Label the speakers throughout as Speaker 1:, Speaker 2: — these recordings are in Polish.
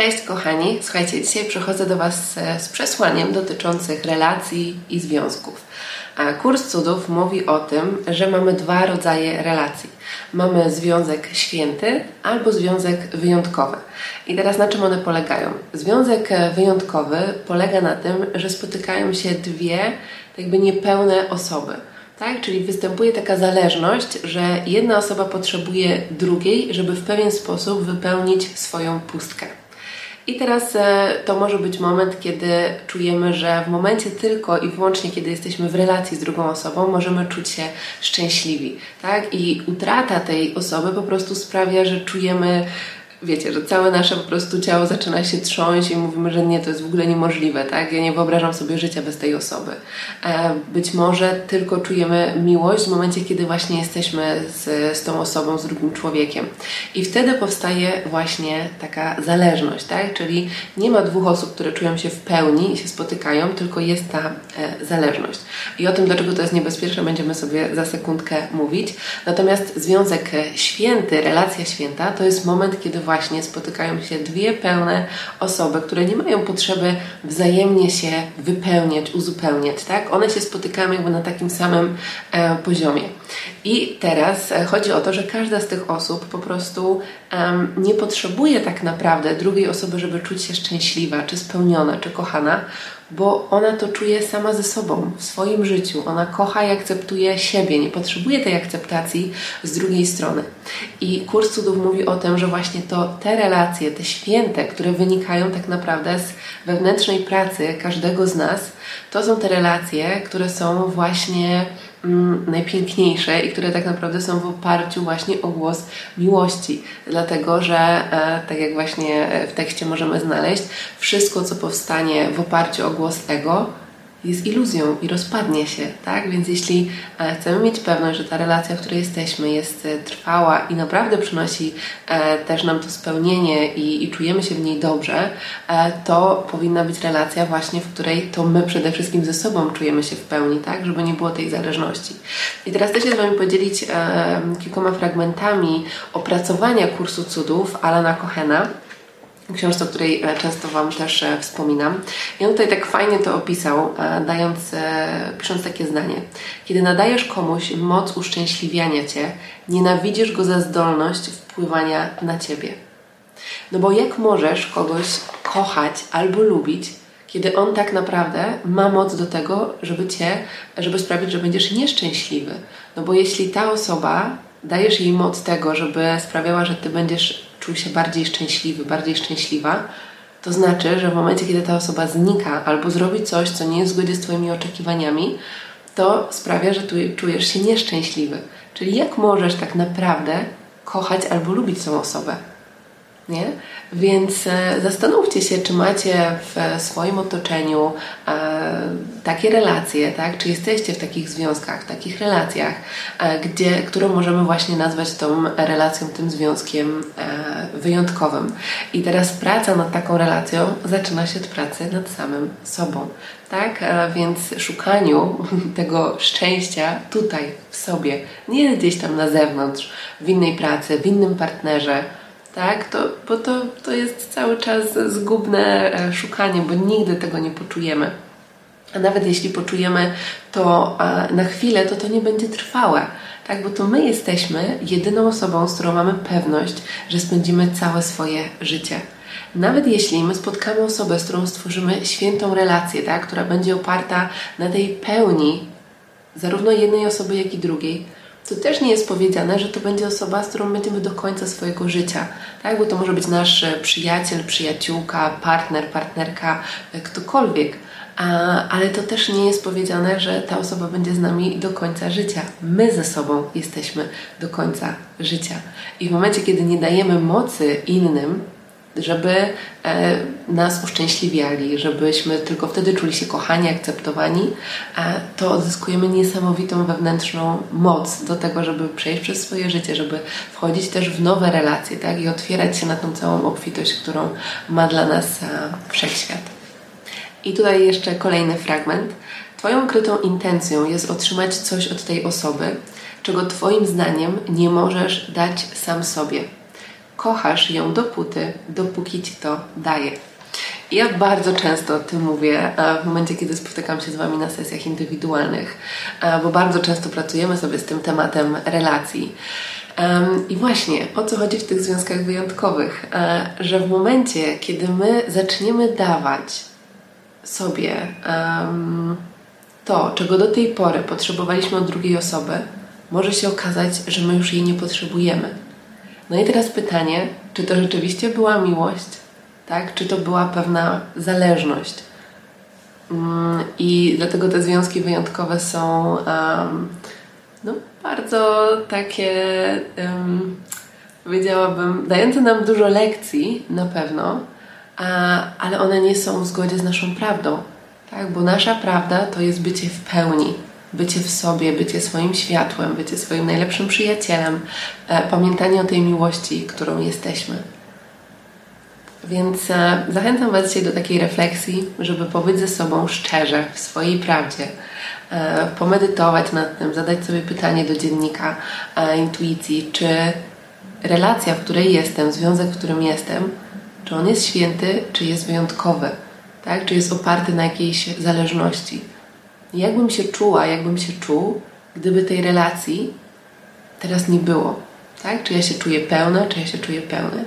Speaker 1: Cześć kochani, słuchajcie, dzisiaj przychodzę do Was z przesłaniem dotyczącym relacji i związków. Kurs cudów mówi o tym, że mamy dwa rodzaje relacji. Mamy związek święty albo związek wyjątkowy. I teraz na czym one polegają? Związek wyjątkowy polega na tym, że spotykają się dwie jakby niepełne osoby. Tak? Czyli występuje taka zależność, że jedna osoba potrzebuje drugiej, żeby w pewien sposób wypełnić swoją pustkę. I teraz e, to może być moment, kiedy czujemy, że w momencie tylko i wyłącznie, kiedy jesteśmy w relacji z drugą osobą, możemy czuć się szczęśliwi. Tak? I utrata tej osoby po prostu sprawia, że czujemy wiecie, że całe nasze po prostu ciało zaczyna się trząść i mówimy, że nie, to jest w ogóle niemożliwe, tak? Ja nie wyobrażam sobie życia bez tej osoby. E, być może tylko czujemy miłość w momencie, kiedy właśnie jesteśmy z, z tą osobą, z drugim człowiekiem. I wtedy powstaje właśnie taka zależność, tak? Czyli nie ma dwóch osób, które czują się w pełni i się spotykają, tylko jest ta e, zależność. I o tym, dlaczego to jest niebezpieczne, będziemy sobie za sekundkę mówić. Natomiast związek święty, relacja święta, to jest moment, kiedy właśnie spotykają się dwie pełne osoby, które nie mają potrzeby wzajemnie się wypełniać, uzupełniać, tak? One się spotykają jakby na takim samym e, poziomie. I teraz e, chodzi o to, że każda z tych osób po prostu nie potrzebuje tak naprawdę drugiej osoby, żeby czuć się szczęśliwa, czy spełniona, czy kochana, bo ona to czuje sama ze sobą, w swoim życiu. Ona kocha i akceptuje siebie, nie potrzebuje tej akceptacji z drugiej strony. I kurs cudów mówi o tym, że właśnie to te relacje, te święte, które wynikają tak naprawdę z wewnętrznej pracy każdego z nas, to są te relacje, które są właśnie mm, najpiękniejsze i które tak naprawdę są w oparciu właśnie o głos miłości. Dlatego, że e, tak jak właśnie w tekście możemy znaleźć, wszystko co powstanie w oparciu o głos ego, jest iluzją i rozpadnie się, tak? Więc jeśli e, chcemy mieć pewność, że ta relacja, w której jesteśmy, jest e, trwała i naprawdę przynosi e, też nam to spełnienie i, i czujemy się w niej dobrze, to powinna być relacja właśnie, w której to my przede wszystkim ze sobą czujemy się w pełni, tak? Żeby nie było tej zależności. I teraz też się z Wami podzielić kilkoma fragmentami opracowania kursu cudów Alana Cohena książce, o której e, często Wam też e, wspominam. I on tutaj tak fajnie to opisał, e, dając, pisząc takie zdanie. Kiedy nadajesz komuś moc uszczęśliwiania Cię, nienawidzisz go za zdolność wpływania na Ciebie. No bo jak możesz kogoś kochać albo lubić, kiedy on tak naprawdę ma moc do tego, żeby cię, żeby sprawić, że będziesz nieszczęśliwy. No bo jeśli ta osoba dajesz jej moc tego, żeby sprawiała, że ty będziesz czuł się bardziej szczęśliwy, bardziej szczęśliwa, to znaczy, że w momencie, kiedy ta osoba znika albo zrobi coś, co nie jest w zgodzie z Twoimi oczekiwaniami, to sprawia, że tu czujesz się nieszczęśliwy. Czyli jak możesz tak naprawdę kochać albo lubić tą osobę? Nie? Więc e, zastanówcie się, czy macie w swoim otoczeniu e, takie relacje, tak? czy jesteście w takich związkach, w takich relacjach, e, gdzie, które możemy właśnie nazwać tą relacją, tym związkiem wyjątkowym. I teraz praca nad taką relacją zaczyna się od pracy nad samym sobą. Tak? Więc szukaniu tego szczęścia tutaj, w sobie, nie gdzieś tam na zewnątrz, w innej pracy, w innym partnerze, tak? To, bo to, to jest cały czas zgubne e, szukanie, bo nigdy tego nie poczujemy. A nawet jeśli poczujemy to na chwilę, to to nie będzie trwałe, tak? Bo to my jesteśmy jedyną osobą, z którą mamy pewność, że spędzimy całe swoje życie. Nawet jeśli my spotkamy osobę, z którą stworzymy świętą relację, tak? która będzie oparta na tej pełni zarówno jednej osoby, jak i drugiej, to też nie jest powiedziane, że to będzie osoba, z którą będziemy do końca swojego życia. Tak? Bo to może być nasz przyjaciel, przyjaciółka, partner, partnerka, ktokolwiek. ale to też nie jest powiedziane, że ta osoba będzie z nami do końca życia. My ze sobą jesteśmy do końca życia. I w momencie, kiedy nie dajemy mocy innym, żeby e, nas uszczęśliwiali, żebyśmy tylko wtedy czuli się kochani, akceptowani, to odzyskujemy niesamowitą wewnętrzną moc do tego, żeby przejść przez swoje życie, żeby wchodzić też w nowe relacje tak? i otwierać się na tą całą obfitość, którą ma dla nas e, wszechświat. I tutaj jeszcze kolejny fragment. Twoją ukrytą intencją jest otrzymać coś od tej osoby, czego Twoim zdaniem nie możesz dać sam sobie kochasz ją dopóty, dopóki ci to daje. Ja bardzo często o tym mówię w momencie, kiedy spotykam się z Wami na sesjach indywidualnych, bo bardzo często pracujemy sobie z tym tematem relacji. I właśnie o co chodzi w tych związkach wyjątkowych, że w momencie, kiedy my zaczniemy dawać sobie to, czego do tej pory potrzebowaliśmy od drugiej osoby, może się okazać, że my już jej nie potrzebujemy no i teraz pytanie, czy to rzeczywiście była miłość, tak? Czy to była pewna zależność? Mm, I dlatego te związki wyjątkowe są um, no, bardzo takie, um, powiedziałabym, dające nam dużo lekcji na pewno, a, ale one nie są w zgodzie z naszą prawdą, tak? Bo nasza prawda to jest bycie w pełni bycie w sobie, bycie swoim światłem, bycie swoim najlepszym przyjacielem, e, pamiętanie o tej miłości, którą jesteśmy. Więc e, zachęcam Was dzisiaj do takiej refleksji, żeby pobyć ze sobą szczerze, w swojej prawdzie, e, pomedytować nad tym, zadać sobie pytanie do dziennika intuicji, czy relacja, w której jestem, związek, w którym jestem, czy on jest święty, czy jest wyjątkowy, tak? czy jest oparty na jakiejś zależności jakbym się czuła, jakbym się czuł, gdyby tej relacji teraz nie było. Tak? Czy ja się czuję pełna, czy ja się czuję pełny.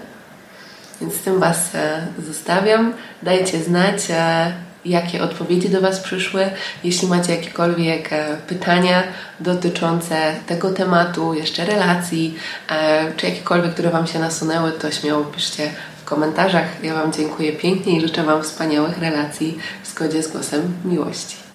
Speaker 1: Więc z tym Was e, zostawiam. Dajcie znać, e, jakie odpowiedzi do Was przyszły. Jeśli macie jakiekolwiek e, pytania dotyczące tego tematu, jeszcze relacji, czy jakiekolwiek, które Wam się nasunęły, to śmiało piszcie w komentarzach. Ja Wam dziękuję pięknie i życzę Wam wspaniałych relacji w zgodzie z głosem miłości.